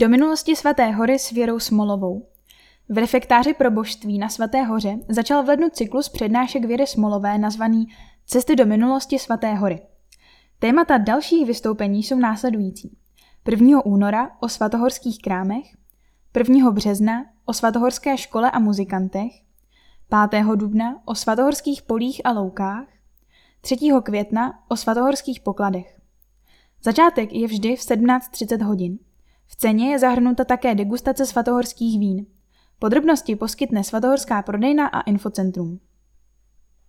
Do minulosti svaté hory s Věrou Smolovou. V refektáři pro božství na Svaté hoře začal v lednu cyklus přednášek Věry Smolové nazvaný Cesty do minulosti svaté hory. Témata dalších vystoupení jsou následující. 1. února o svatohorských krámech, 1. března o svatohorské škole a muzikantech, 5. dubna o svatohorských polích a loukách, 3. května o svatohorských pokladech. Začátek je vždy v 17.30 hodin. V ceně je zahrnuta také degustace svatohorských vín. Podrobnosti poskytne svatohorská prodejna a infocentrum.